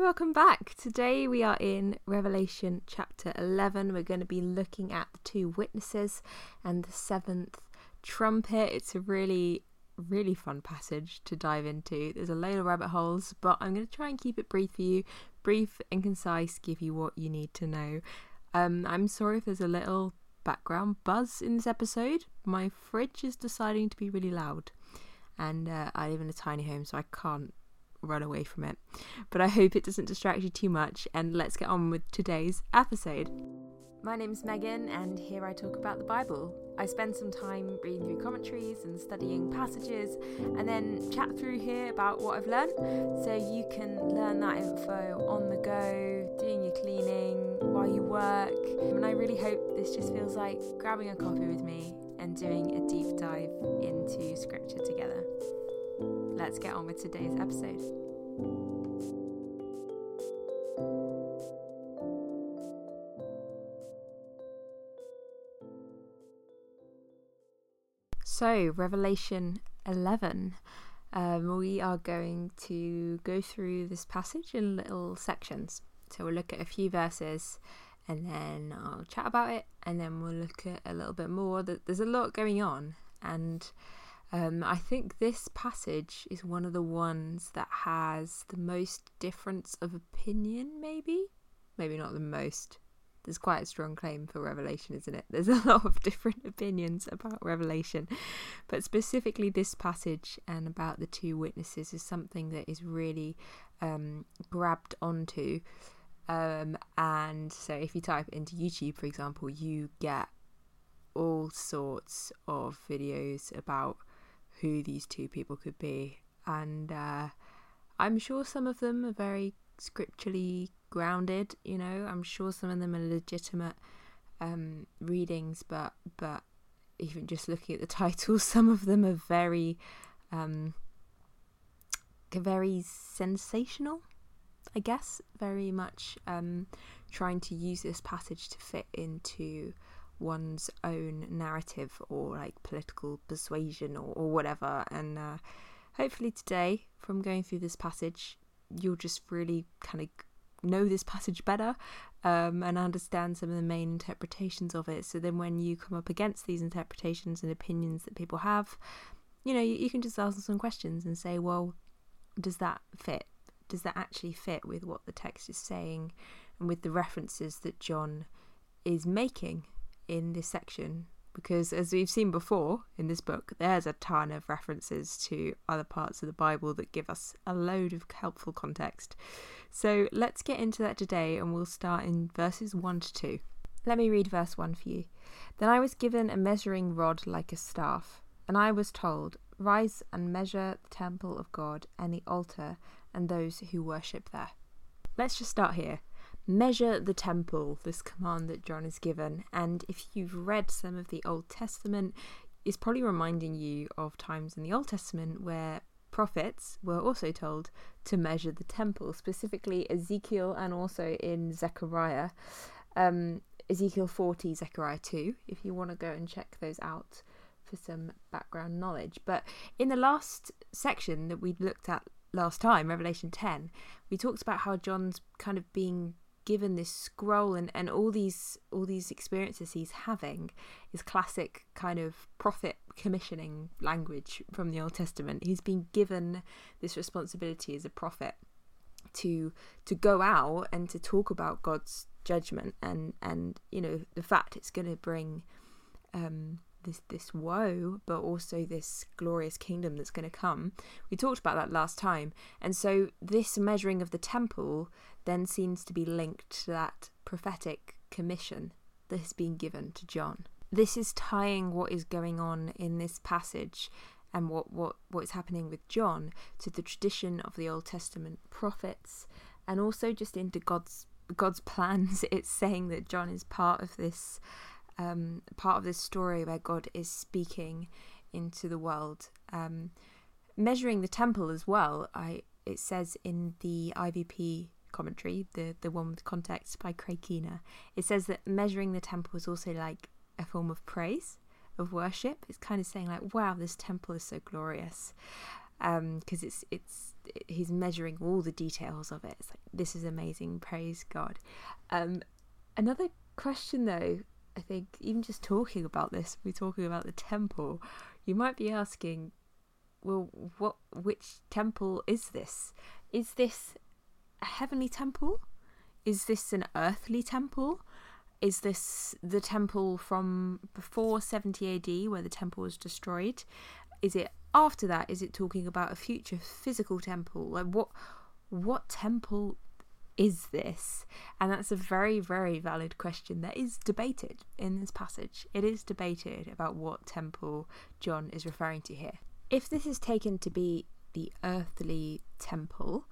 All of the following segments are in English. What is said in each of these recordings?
welcome back. Today we are in Revelation chapter 11. We're going to be looking at the two witnesses and the seventh trumpet. It's a really, really fun passage to dive into. There's a load of rabbit holes, but I'm going to try and keep it brief for you, brief and concise, give you what you need to know. Um, I'm sorry if there's a little background buzz in this episode. My fridge is deciding to be really loud, and uh, I live in a tiny home, so I can't run away from it. But I hope it doesn't distract you too much, and let's get on with today's episode. My name's Megan, and here I talk about the Bible. I spend some time reading through commentaries and studying passages, and then chat through here about what I've learned. So you can learn that info on the go, doing your cleaning, while you work. And I really hope this just feels like grabbing a coffee with me and doing a deep dive into scripture together. Let's get on with today's episode. So, Revelation 11. Um, we are going to go through this passage in little sections. So, we'll look at a few verses and then I'll chat about it and then we'll look at a little bit more. There's a lot going on, and um, I think this passage is one of the ones that has the most difference of opinion, maybe? Maybe not the most. There's quite a strong claim for Revelation, isn't it? There's a lot of different opinions about Revelation. But specifically, this passage and about the two witnesses is something that is really um, grabbed onto. Um, and so, if you type into YouTube, for example, you get all sorts of videos about who these two people could be. And uh, I'm sure some of them are very scripturally grounded, you know, I'm sure some of them are legitimate um, readings, but, but even just looking at the titles, some of them are very, um, very sensational. I guess very much um, trying to use this passage to fit into one's own narrative or like political persuasion or, or whatever. And uh, hopefully, today, from going through this passage, you'll just really kind of know this passage better um, and understand some of the main interpretations of it. So then, when you come up against these interpretations and opinions that people have, you know, you, you can just ask them some questions and say, well, does that fit? Does that actually fit with what the text is saying and with the references that John is making in this section because as we've seen before in this book there's a ton of references to other parts of the bible that give us a load of helpful context. So let's get into that today and we'll start in verses 1 to 2 let me read verse 1 for you. Then i was given a measuring rod like a staff and i was told rise and measure the temple of god and the altar and those who worship there let's just start here measure the temple, this command that John is given. And if you've read some of the Old Testament, it's probably reminding you of times in the Old Testament where prophets were also told to measure the temple, specifically Ezekiel and also in Zechariah. Um, Ezekiel 40, Zechariah 2, if you want to go and check those out for some background knowledge. But in the last section that we looked at last time, Revelation 10, we talked about how John's kind of being given this scroll and, and all these all these experiences he's having is classic kind of prophet commissioning language from the Old Testament. He's been given this responsibility as a prophet to to go out and to talk about God's judgment and and you know the fact it's going to bring um, this this woe, but also this glorious kingdom that's going to come. We talked about that last time, and so this measuring of the temple then seems to be linked to that prophetic commission that has been given to John. This is tying what is going on in this passage and what, what, what is happening with John to the tradition of the Old Testament prophets and also just into God's God's plans. It's saying that John is part of this um, part of this story where God is speaking into the world. Um, measuring the temple as well, I it says in the IVP commentary, the the one with context by Craig Keener, it says that measuring the temple is also like a form of praise, of worship. It's kind of saying like, "Wow, this temple is so glorious," because um, it's it's he's measuring all the details of it. It's like this is amazing. Praise God. Um, another question though, I think even just talking about this, we're talking about the temple. You might be asking, well, what which temple is this? Is this a heavenly temple? Is this an earthly temple? Is this the temple from before 70 AD where the temple was destroyed? Is it after that? Is it talking about a future physical temple? Like what what temple is this? And that's a very, very valid question that is debated in this passage. It is debated about what temple John is referring to here. If this is taken to be the earthly temple,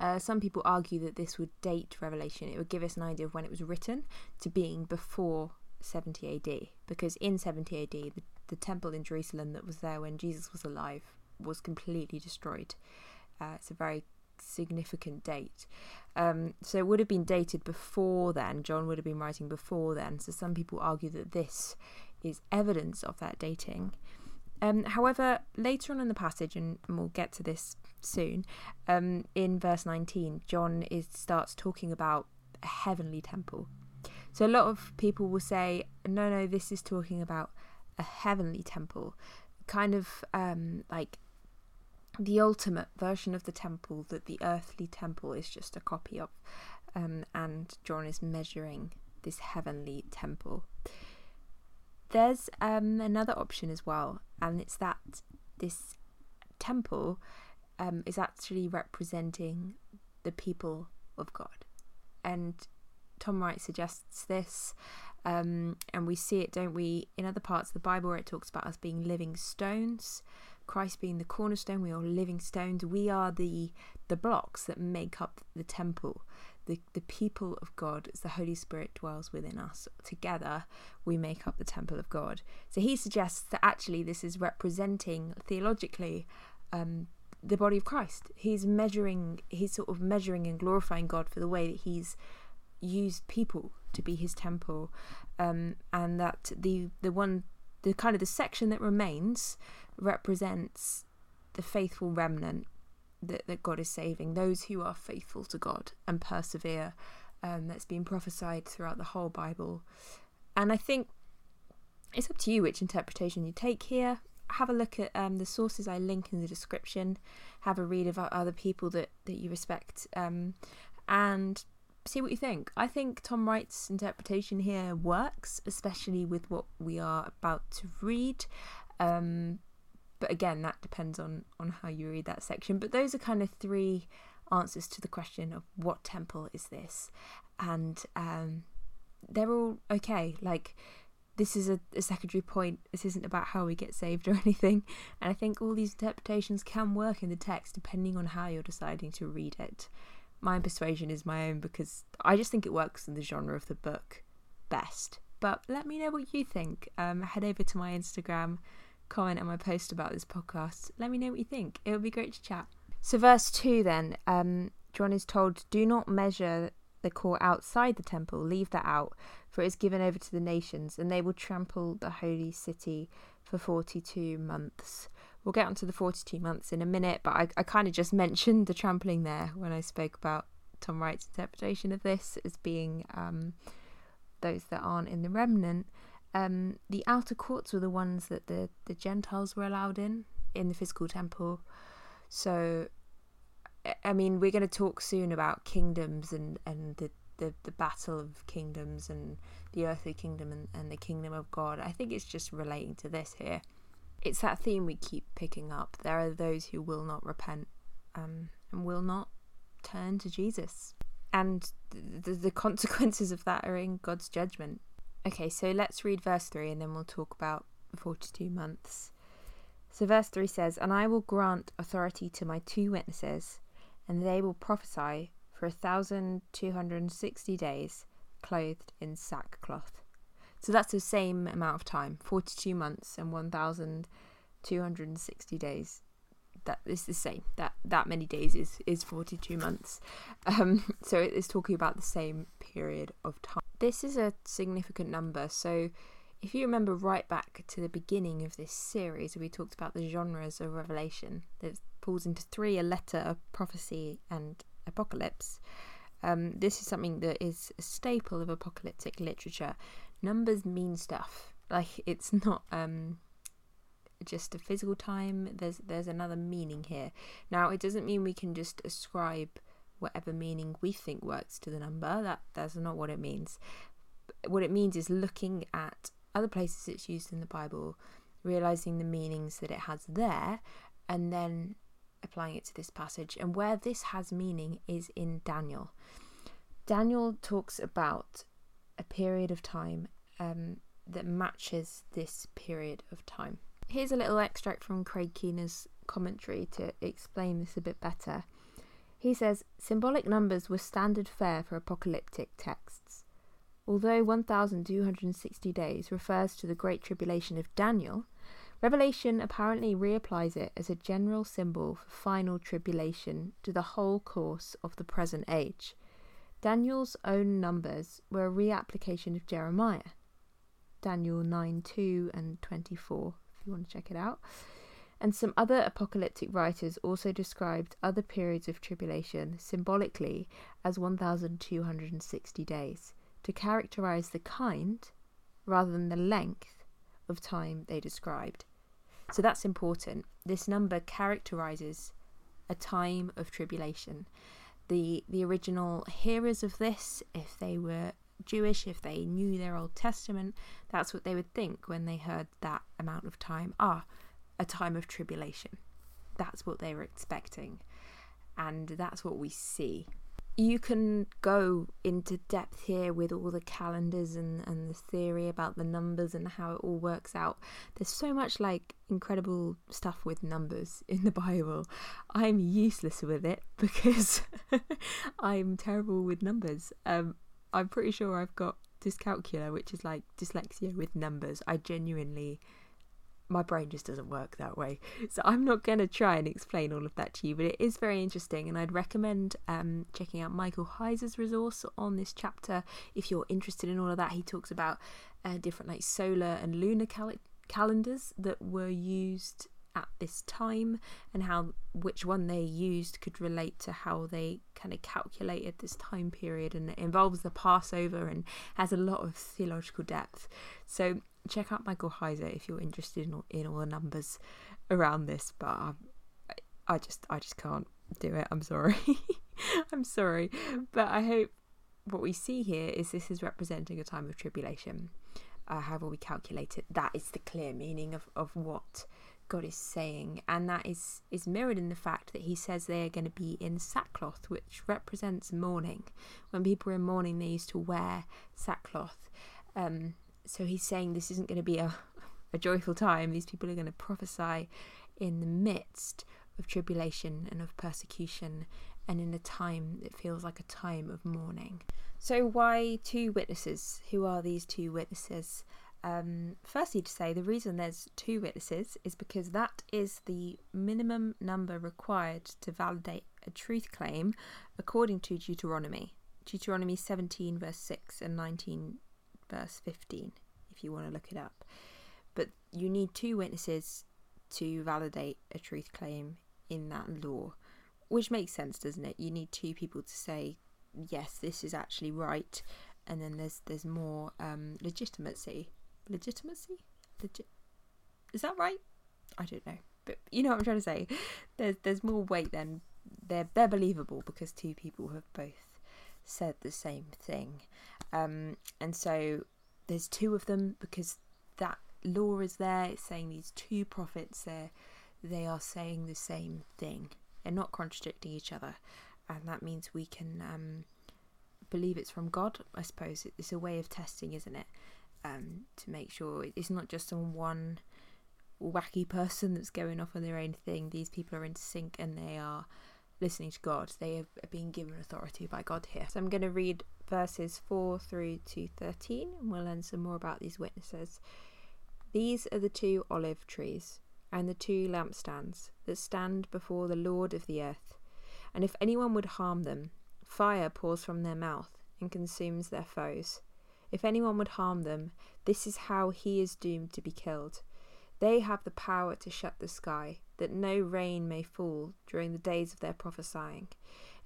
uh, some people argue that this would date Revelation. It would give us an idea of when it was written to being before 70 AD. Because in 70 AD, the, the temple in Jerusalem that was there when Jesus was alive was completely destroyed. Uh, it's a very significant date. Um, so it would have been dated before then. John would have been writing before then. So some people argue that this is evidence of that dating. Um, however, later on in the passage, and we'll get to this soon, um, in verse 19, John is starts talking about a heavenly temple. So a lot of people will say, no, no, this is talking about a heavenly temple, kind of um, like the ultimate version of the temple that the earthly temple is just a copy of. Um, and John is measuring this heavenly temple. There's um, another option as well, and it's that this temple um, is actually representing the people of God. And Tom Wright suggests this, um, and we see it, don't we, in other parts of the Bible where it talks about us being living stones, Christ being the cornerstone, we are living stones. We are the the blocks that make up the temple. The, the people of God, as the Holy Spirit dwells within us. Together, we make up the temple of God. So he suggests that actually this is representing theologically um, the body of Christ. He's measuring, he's sort of measuring and glorifying God for the way that he's used people to be his temple, um, and that the the one the kind of the section that remains represents the faithful remnant that, that God is saving, those who are faithful to God and persevere. Um, that's been prophesied throughout the whole Bible. And I think it's up to you which interpretation you take here. Have a look at um, the sources I link in the description. Have a read of other people that, that you respect um, and see what you think. I think Tom Wright's interpretation here works, especially with what we are about to read. Um, but again, that depends on on how you read that section. But those are kind of three answers to the question of what temple is this, and um, they're all okay. Like this is a, a, secondary point. This isn't about how we get saved or anything. And I think all these interpretations can work in the text depending on how you're deciding to read it. My persuasion is my own because I just think it works in the genre of the book best. But let me know what you think. Um, head over to my Instagram comment on my post about this podcast. Let me know what you think. It would be great to chat. So, verse 2 then, um, John is told, Do not measure the court outside the temple, leave that out, for it is given over to the nations, and they will trample the holy city for 42 months. We'll get onto the 42 months in a minute, but I, I kind of just mentioned the trampling there when I spoke about Tom Wright's interpretation of this as being um, those that aren't in the remnant um, the outer courts were the ones that the, the Gentiles were allowed in, in the physical temple. So, I mean, we're going to talk soon about kingdoms and, and the, the, the battle of kingdoms and the earthly kingdom and, and the kingdom of God. I think it's just relating to this here. It's that theme we keep picking up. There are those who will not repent um, and will not turn to Jesus. And the, the consequences of that are in God's judgment. Okay, so let's read verse 3 and then we'll talk about 42 months. So, verse 3 says, And I will grant authority to my two witnesses, and they will prophesy for a thousand two hundred and sixty days, clothed in sackcloth. So that's the same amount of time 42 months and 1,260 days. That is the same. That that many days is, is 42 months. Um, so it is talking about the same period of time. This is a significant number, so if you remember right back to the beginning of this series, we talked about the genres of Revelation. There's falls into three a letter, a prophecy, and apocalypse. Um, this is something that is a staple of apocalyptic literature. Numbers mean stuff. Like it's not um, just a physical time. There's there's another meaning here. Now it doesn't mean we can just ascribe whatever meaning we think works to the number. That that's not what it means. What it means is looking at other places it's used in the Bible, realizing the meanings that it has there, and then applying it to this passage. And where this has meaning is in Daniel. Daniel talks about a period of time um, that matches this period of time. Here's a little extract from Craig Keener's commentary to explain this a bit better. He says symbolic numbers were standard fare for apocalyptic texts. Although 1260 days refers to the Great Tribulation of Daniel, Revelation apparently reapplies it as a general symbol for final tribulation to the whole course of the present age. Daniel's own numbers were a reapplication of Jeremiah. Daniel 9 2 and 24, if you want to check it out. And some other apocalyptic writers also described other periods of tribulation symbolically as 1260 days to characterize the kind rather than the length of time they described. So that's important. This number characterizes a time of tribulation. The the original hearers of this, if they were Jewish, if they knew their Old Testament, that's what they would think when they heard that amount of time. Ah, a time of tribulation. That's what they were expecting. And that's what we see you can go into depth here with all the calendars and, and the theory about the numbers and how it all works out. There's so much like incredible stuff with numbers in the Bible. I'm useless with it because I'm terrible with numbers. Um, I'm pretty sure I've got dyscalculia, which is like dyslexia with numbers. I genuinely my brain just doesn't work that way. So I'm not going to try and explain all of that to you, but it is very interesting, and I'd recommend um, checking out Michael Heiser's resource on this chapter if you're interested in all of that. He talks about uh, different like solar and lunar cal- calendars that were used at this time and how which one they used could relate to how they kind of calculated this time period and it involves the passover and has a lot of theological depth so check out Michael Heiser if you're interested in all, in all the numbers around this. But I, I just I just can't do it. I'm sorry. I'm sorry, but I hope what we see here is this is representing a time of tribulation. Uh, however we calculate it, that is the clear meaning of, of what God is saying, and that is is mirrored in the fact that He says they are going to be in sackcloth, which represents mourning. When people were in mourning, they used to wear sackcloth. Um, so he's saying this isn't going to be a, a joyful time. These people are going to prophesy in the midst of tribulation and of persecution and in a time that feels like a time of mourning. So, why two witnesses? Who are these two witnesses? Um, firstly, to say the reason there's two witnesses is because that is the minimum number required to validate a truth claim according to Deuteronomy. Deuteronomy 17, verse 6 and 19, verse 15, if you want to look it up. But you need two witnesses to validate a truth claim in that law, which makes sense, doesn't it? You need two people to say, yes, this is actually right, and then there's there's more um, legitimacy. Legitimacy? Legit? Is that right? I don't know, but you know what I'm trying to say. There's there's more weight then. They're they're believable because two people have both said the same thing. Um, and so there's two of them because that law is there. It's saying these two prophets there, they are saying the same thing. They're not contradicting each other, and that means we can um, believe it's from God. I suppose it's a way of testing, isn't it? Um, to make sure it's not just on one wacky person that's going off on their own thing. These people are in sync and they are listening to God. They have been given authority by God here. So I'm going to read verses 4 through to 13 and we'll learn some more about these witnesses. These are the two olive trees and the two lampstands that stand before the Lord of the earth. And if anyone would harm them, fire pours from their mouth and consumes their foes. If anyone would harm them, this is how he is doomed to be killed. They have the power to shut the sky that no rain may fall during the days of their prophesying.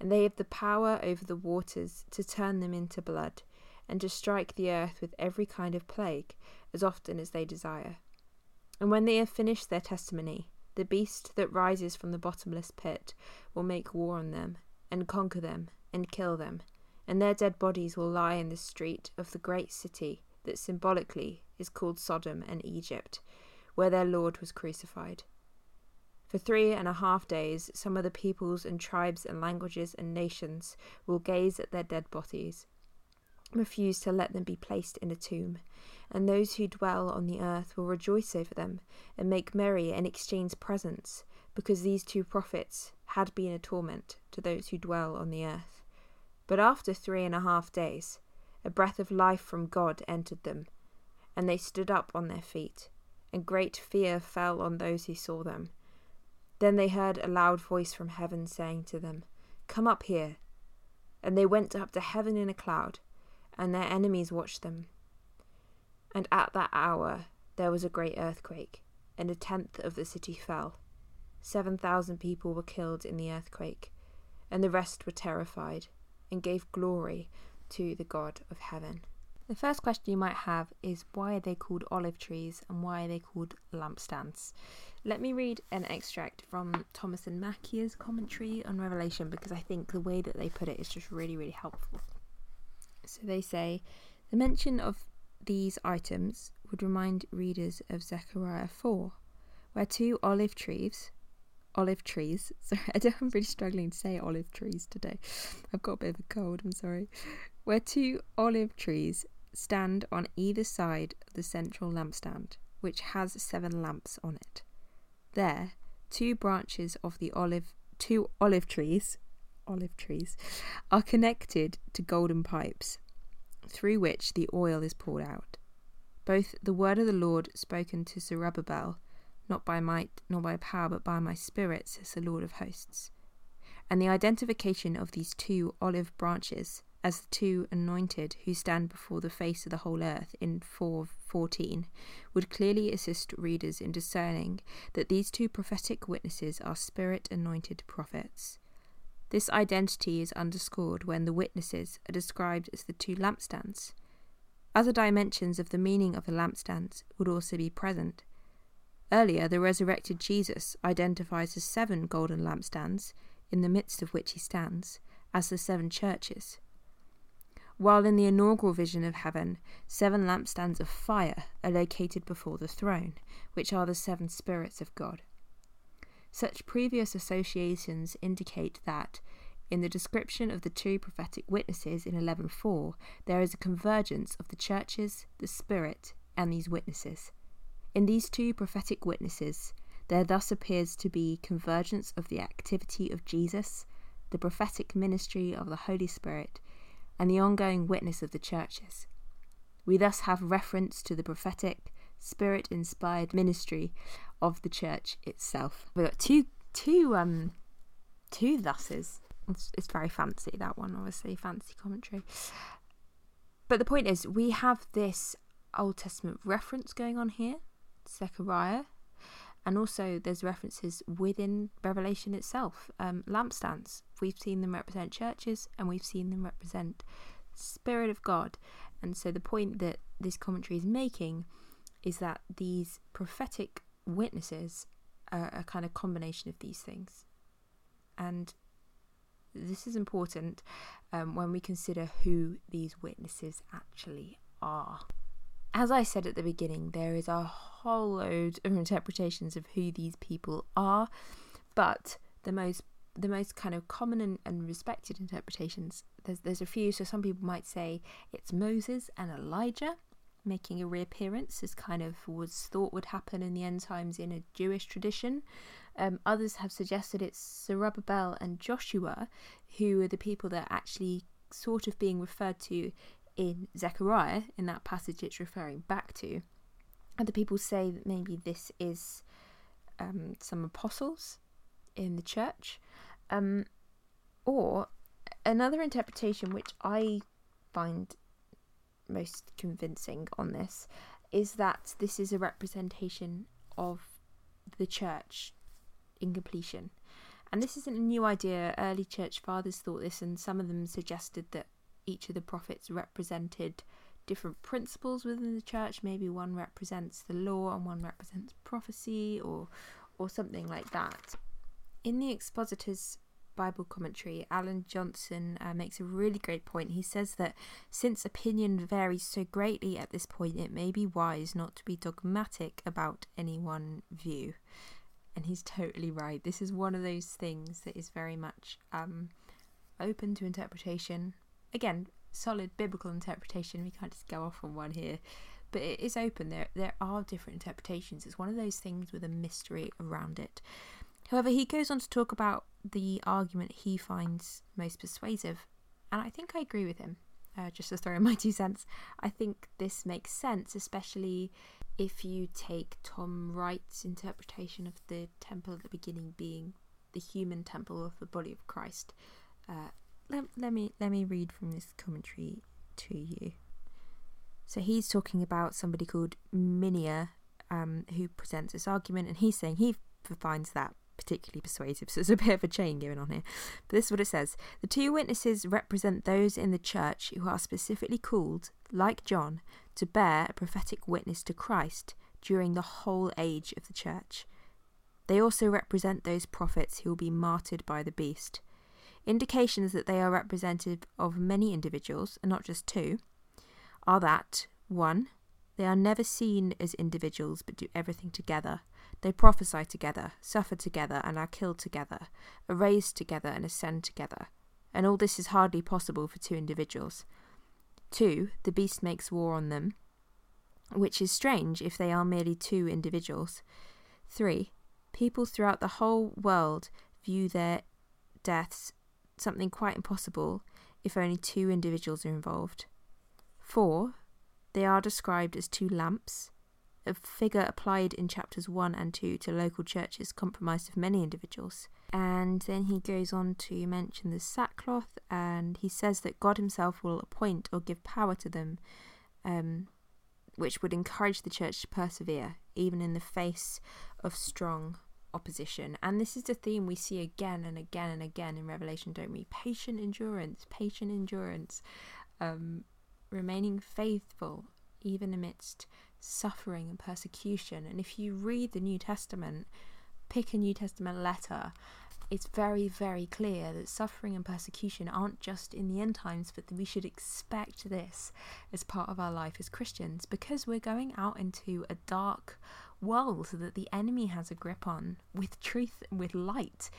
And they have the power over the waters to turn them into blood, and to strike the earth with every kind of plague, as often as they desire. And when they have finished their testimony, the beast that rises from the bottomless pit will make war on them, and conquer them, and kill them, and their dead bodies will lie in the street of the great city that symbolically is called Sodom and Egypt, where their Lord was crucified. For three and a half days, some of the peoples and tribes and languages and nations will gaze at their dead bodies, refuse to let them be placed in a tomb, and those who dwell on the earth will rejoice over them and make merry and exchange presents, because these two prophets had been a torment to those who dwell on the earth. But after three and a half days, a breath of life from God entered them, and they stood up on their feet, and great fear fell on those who saw them. Then they heard a loud voice from heaven saying to them, Come up here. And they went up to heaven in a cloud, and their enemies watched them. And at that hour there was a great earthquake, and a tenth of the city fell. Seven thousand people were killed in the earthquake, and the rest were terrified, and gave glory to the God of heaven. The first question you might have is why are they called olive trees and why are they called lampstands? Let me read an extract from Thomas and Macchia's commentary on Revelation because I think the way that they put it is just really, really helpful. So they say the mention of these items would remind readers of Zechariah 4, where two olive trees, olive trees, sorry, I am really struggling to say olive trees today. I've got a bit of a cold, I'm sorry. Where two olive trees stand on either side of the central lampstand, which has seven lamps on it. There, two branches of the olive two olive trees olive trees are connected to golden pipes through which the oil is poured out. Both the word of the Lord spoken to Zerubbabel, not by might nor by power, but by my spirit, says the Lord of hosts. And the identification of these two olive branches as the two anointed who stand before the face of the whole earth in 414 would clearly assist readers in discerning that these two prophetic witnesses are spirit anointed prophets. This identity is underscored when the witnesses are described as the two lampstands. Other dimensions of the meaning of the lampstands would also be present. Earlier, the resurrected Jesus identifies as seven golden lampstands, in the midst of which he stands, as the seven churches while in the inaugural vision of heaven, seven lampstands of fire are located before the throne, which are the seven spirits of God. Such previous associations indicate that, in the description of the two prophetic witnesses in 11.4, there is a convergence of the churches, the Spirit, and these witnesses. In these two prophetic witnesses, there thus appears to be convergence of the activity of Jesus, the prophetic ministry of the Holy Spirit, and the ongoing witness of the churches. We thus have reference to the prophetic, spirit inspired ministry of the church itself. We've got two two um two thuses. It's, it's very fancy that one, obviously fancy commentary. But the point is, we have this Old Testament reference going on here, Zechariah, and also there's references within Revelation itself. Um, lampstands, we've seen them represent churches and we've seen them represent Spirit of God. And so the point that this commentary is making is that these prophetic witnesses are a kind of combination of these things. And this is important um, when we consider who these witnesses actually are as I said at the beginning, there is a whole load of interpretations of who these people are, but the most the most kind of common and, and respected interpretations there's there's a few. So some people might say it's Moses and Elijah making a reappearance, as kind of was thought would happen in the end times in a Jewish tradition. Um, others have suggested it's Zerubbabel and Joshua, who are the people that are actually sort of being referred to in Zechariah, in that passage it's referring back to. Other people say that maybe this is um, some apostles in the church. Um, or another interpretation, which I find most convincing on this, is that this is a representation of the church in completion. And this isn't a new idea. Early church fathers thought this, and some of them suggested that each of the prophets represented different principles within the church. Maybe one represents the law and one represents prophecy or or something like that. In the expositor's Bible commentary, Alan Johnson uh, makes a really great point. He says that since opinion varies so greatly at this point, it may be wise not to be dogmatic about any one view. And he's totally right. This is one of those things that is very much um, open to interpretation. Again, solid biblical interpretation. We can't just go off on one here, but it is open. There, there are different interpretations. It's one of those things with a mystery around it. However, he goes on to talk about the argument he finds most persuasive, and I think I agree with him. Uh, just to throw in my two cents, I think this makes sense, especially if you take Tom Wright's interpretation of the temple at the beginning being the human temple of the body of Christ. Uh, let, let me let me read from this commentary to you. So he's talking about somebody called Minear, um, who presents this argument, and he's saying he finds that particularly persuasive. So there's a bit of a chain going on here. But this is what it says The two witnesses represent those in the church who are specifically called, like John, to bear a prophetic witness to Christ during the whole age of the church. They also represent those prophets who will be martyred by the beast. Indications that they are representative of many individuals, and not just two, are that 1. They are never seen as individuals but do everything together. They prophesy together, suffer together, and are killed together, are raised together, and ascend together. And all this is hardly possible for two individuals. 2. The beast makes war on them, which is strange if they are merely two individuals. 3. People throughout the whole world view their deaths something quite impossible if only two individuals are involved. 4. They are described as two lamps, a figure applied in chapters 1 and 2 to local churches comprised of many individuals. And then he goes on to mention the sackcloth, and he says that God Himself will appoint or give power to them, um, which would encourage the church to persevere, even in the face of strong opposition. And this is the theme we see again and again and again in Revelation, don't we? Patient endurance, patient endurance, um, remaining faithful even amidst suffering and persecution. And if you read the New Testament, pick a New Testament letter, it's very, very clear that suffering and persecution aren't just in the end times, but that we should expect this as part of our life as Christians because we're going out into a dark world that the enemy has a grip on with truth, with light.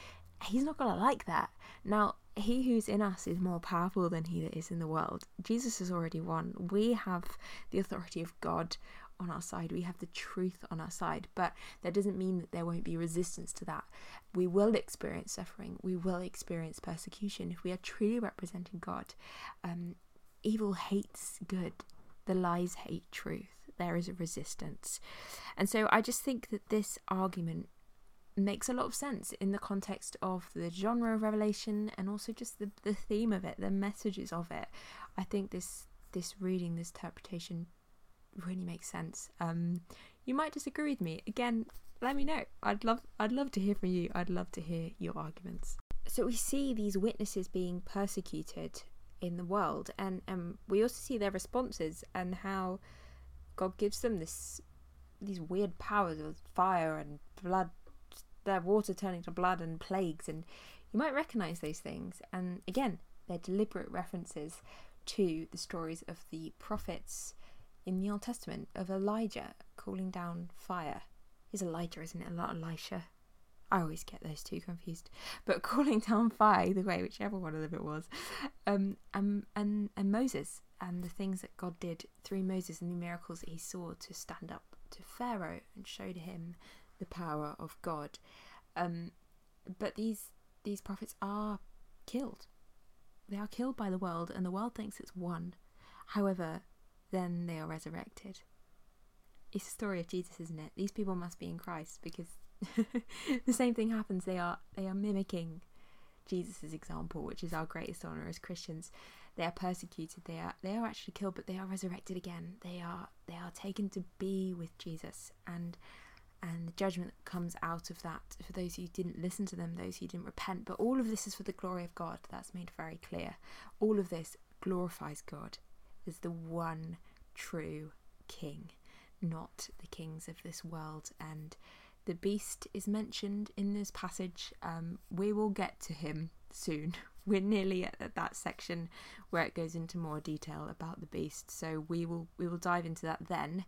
He's not going to like that. Now, he who's in us is more powerful than he that is in the world. Jesus has already won. We have the authority of God on our side. We have the truth on our side. But that doesn't mean that there won't be resistance to that. We will experience suffering. We will experience persecution if we are truly representing God. Um, evil hates good. The lies hate truth. There is a resistance. And so I just think that this argument makes a lot of sense in the context of the genre of revelation and also just the, the theme of it the messages of it. I think this this reading this interpretation really makes sense. Um you might disagree with me. Again let me know. I'd love i'd love to hear from you. I'd love to hear your arguments. So we see these witnesses being persecuted in the world and um, we also see their responses and how god gives them this these weird powers of fire and blood their water turning to blood and plagues, and you might recognize those things. And again, they're deliberate references to the stories of the prophets in the Old Testament of Elijah calling down fire. Is Elijah, isn't it? Elisha. I always get those two confused. But calling down fire, either way, whichever one of them it was, um, and and and Moses and the things that God did through Moses and the miracles that he saw to stand up to Pharaoh and showed him the power of God. Um, but these these prophets are killed. They are killed by the world, and the world thinks it's won. However, then they are resurrected. It's the story of Jesus, isn't it? These people must be in Christ because the same thing happens. They are they are mimicking Jesus' example, which is our greatest honor as Christians. They are persecuted. They are they are actually killed, but they are resurrected again. They are they are taken to be with Jesus, and and the judgment that comes out of that for those who didn't listen to them, those who didn't repent. But all of this is for the glory of God. That's made very clear. All of this glorifies God as the one true King, not the kings of this world. And the beast is mentioned in this passage. Um, we will get to him soon. We're nearly at, at that section where it goes into more detail about the beast. So we will we will dive into that then.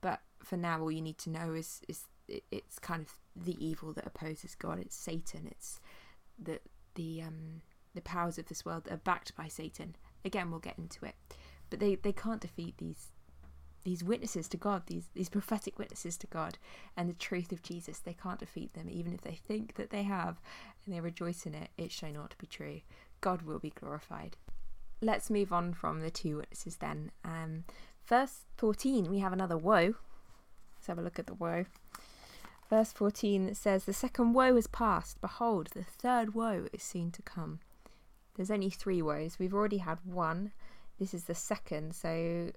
But for now, all you need to know is is it's kind of the evil that opposes God. It's Satan. It's the the um the powers of this world are backed by Satan. Again, we'll get into it, but they they can't defeat these these witnesses to God, these these prophetic witnesses to God and the truth of Jesus. They can't defeat them, even if they think that they have, and they rejoice in it. It shall not be true. God will be glorified. Let's move on from the two witnesses then. Um, verse fourteen, we have another woe. Let's have a look at the woe. Verse 14 says, The second woe is past. Behold, the third woe is soon to come. There's only three woes. We've already had one. This is the second. So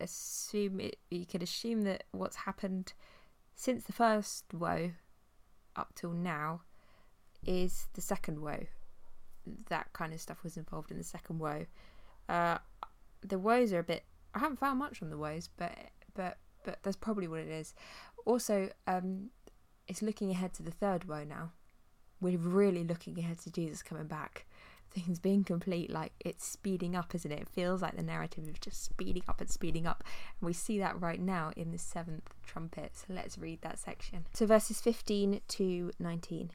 assume it, you could assume that what's happened since the first woe up till now is the second woe. That kind of stuff was involved in the second woe. Uh, the woes are a bit. I haven't found much on the woes, but but but that's probably what it is. Also, um, it's looking ahead to the third woe now. We're really looking ahead to Jesus coming back things being complete, like it's speeding up, isn't it? It feels like the narrative is just speeding up and speeding up. And we see that right now in the seventh trumpet. So let's read that section. So verses 15 to 19.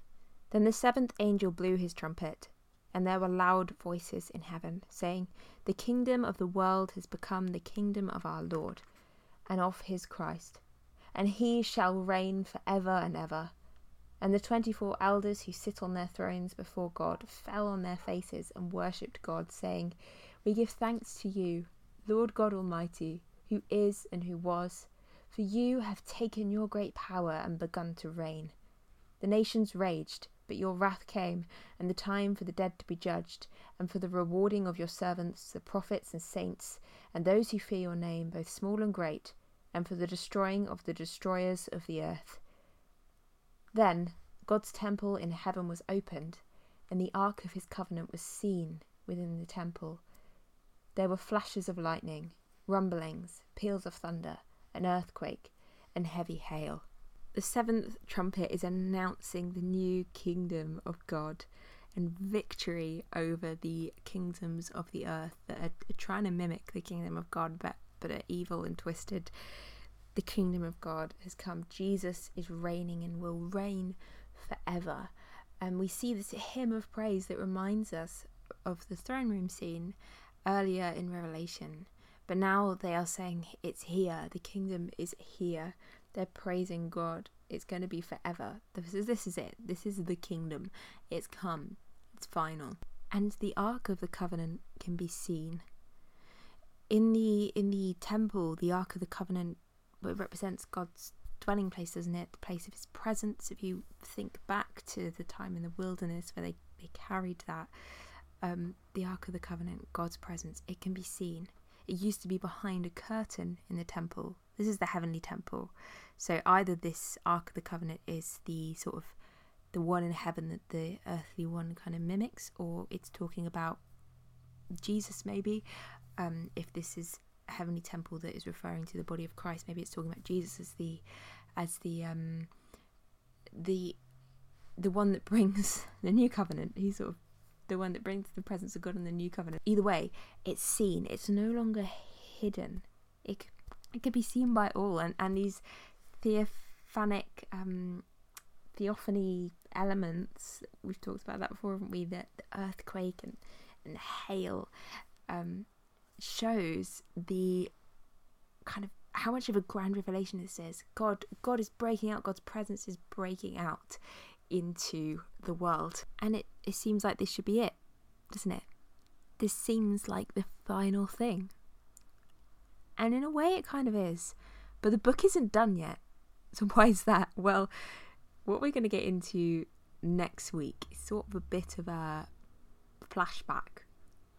Then the seventh angel blew his trumpet, and there were loud voices in heaven, saying, The kingdom of the world has become the kingdom of our Lord, and of his Christ, and he shall reign for ever and ever. And the twenty four elders who sit on their thrones before God fell on their faces and worshipped God, saying, We give thanks to you, Lord God Almighty, who is and who was, for you have taken your great power and begun to reign. The nations raged, but your wrath came, and the time for the dead to be judged, and for the rewarding of your servants, the prophets and saints, and those who fear your name, both small and great, and for the destroying of the destroyers of the earth then God's temple in heaven was opened, and the ark of his covenant was seen within the temple. There were flashes of lightning, rumblings, peals of thunder, an earthquake, and heavy hail. The seventh trumpet is announcing the new kingdom of God and victory over the kingdoms of the earth that are trying to mimic the kingdom of God but, but are evil and twisted the kingdom of God has come. Jesus is reigning and will reign forever. And we see this hymn of praise that reminds us of the throne room scene earlier in Revelation. But now they are saying it's here, the kingdom is here. They're praising God. It's going to be forever. This is, this is it. This is the kingdom. It's come. It's final. And the Ark of the Covenant can be seen. In the in the temple, the Ark of the Covenant it represents God's dwelling place, doesn't it? The place of his presence. If you think back to the time in the wilderness where they, they carried that, um, the Ark of the Covenant, God's presence, it can be seen. It used to be behind a curtain in the temple. This is the heavenly temple. So either this Ark of the Covenant is the sort of the one in heaven that the earthly one kind of mimics, or it's talking about Jesus maybe. Um, if this is heavenly temple that is referring to the body of Christ. Maybe it's talking about Jesus as the as the um the the one that brings the new covenant. He's sort of the one that brings the presence of God in the new covenant. Either way, it's seen. It's no longer hidden. It it could be seen by all, and and these theophanic um, theophany elements. We've talked about that before, haven't we? The, the earthquake and and hail. Um, shows the kind of how much of a grand revelation this is. God God is breaking out, God's presence is breaking out into the world. And it, it seems like this should be it, doesn't it? This seems like the final thing. And in a way it kind of is. But the book isn't done yet. So why is that? Well, what we're going to get into next week is sort of a bit of a flashback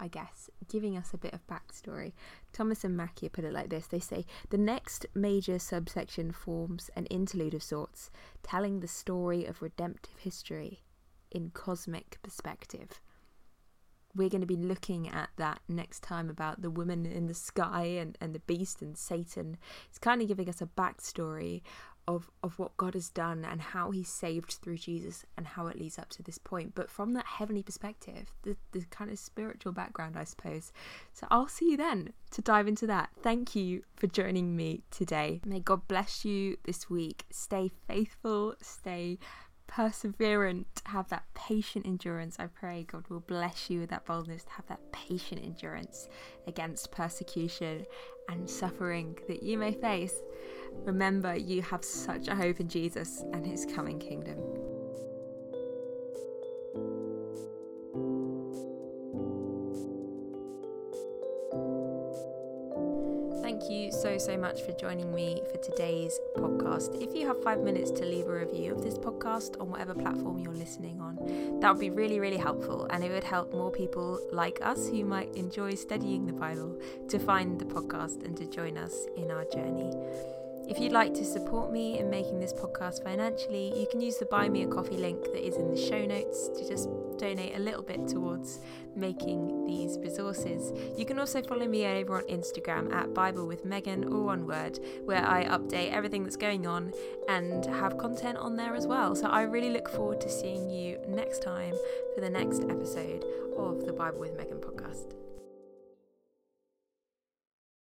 I guess, giving us a bit of backstory. Thomas and Macchia put it like this they say, The next major subsection forms an interlude of sorts, telling the story of redemptive history in cosmic perspective. We're going to be looking at that next time about the woman in the sky and, and the beast and Satan. It's kind of giving us a backstory of of what God has done and how He saved through Jesus and how it leads up to this point. But from that heavenly perspective, the the kind of spiritual background, I suppose. So I'll see you then to dive into that. Thank you for joining me today. May God bless you this week. Stay faithful. Stay perseverant, have that patient endurance. I pray God will bless you with that boldness to have that patient endurance against persecution and suffering that you may face. Remember, you have such a hope in Jesus and his coming kingdom. Much for joining me for today's podcast. If you have five minutes to leave a review of this podcast on whatever platform you're listening on, that would be really, really helpful. And it would help more people like us who might enjoy studying the Bible to find the podcast and to join us in our journey. If you'd like to support me in making this podcast financially, you can use the Buy Me a Coffee link that is in the show notes to just donate a little bit towards making these resources. You can also follow me over on Instagram at Bible with Megan or one word, where I update everything that's going on and have content on there as well. So I really look forward to seeing you next time for the next episode of the Bible with Megan podcast.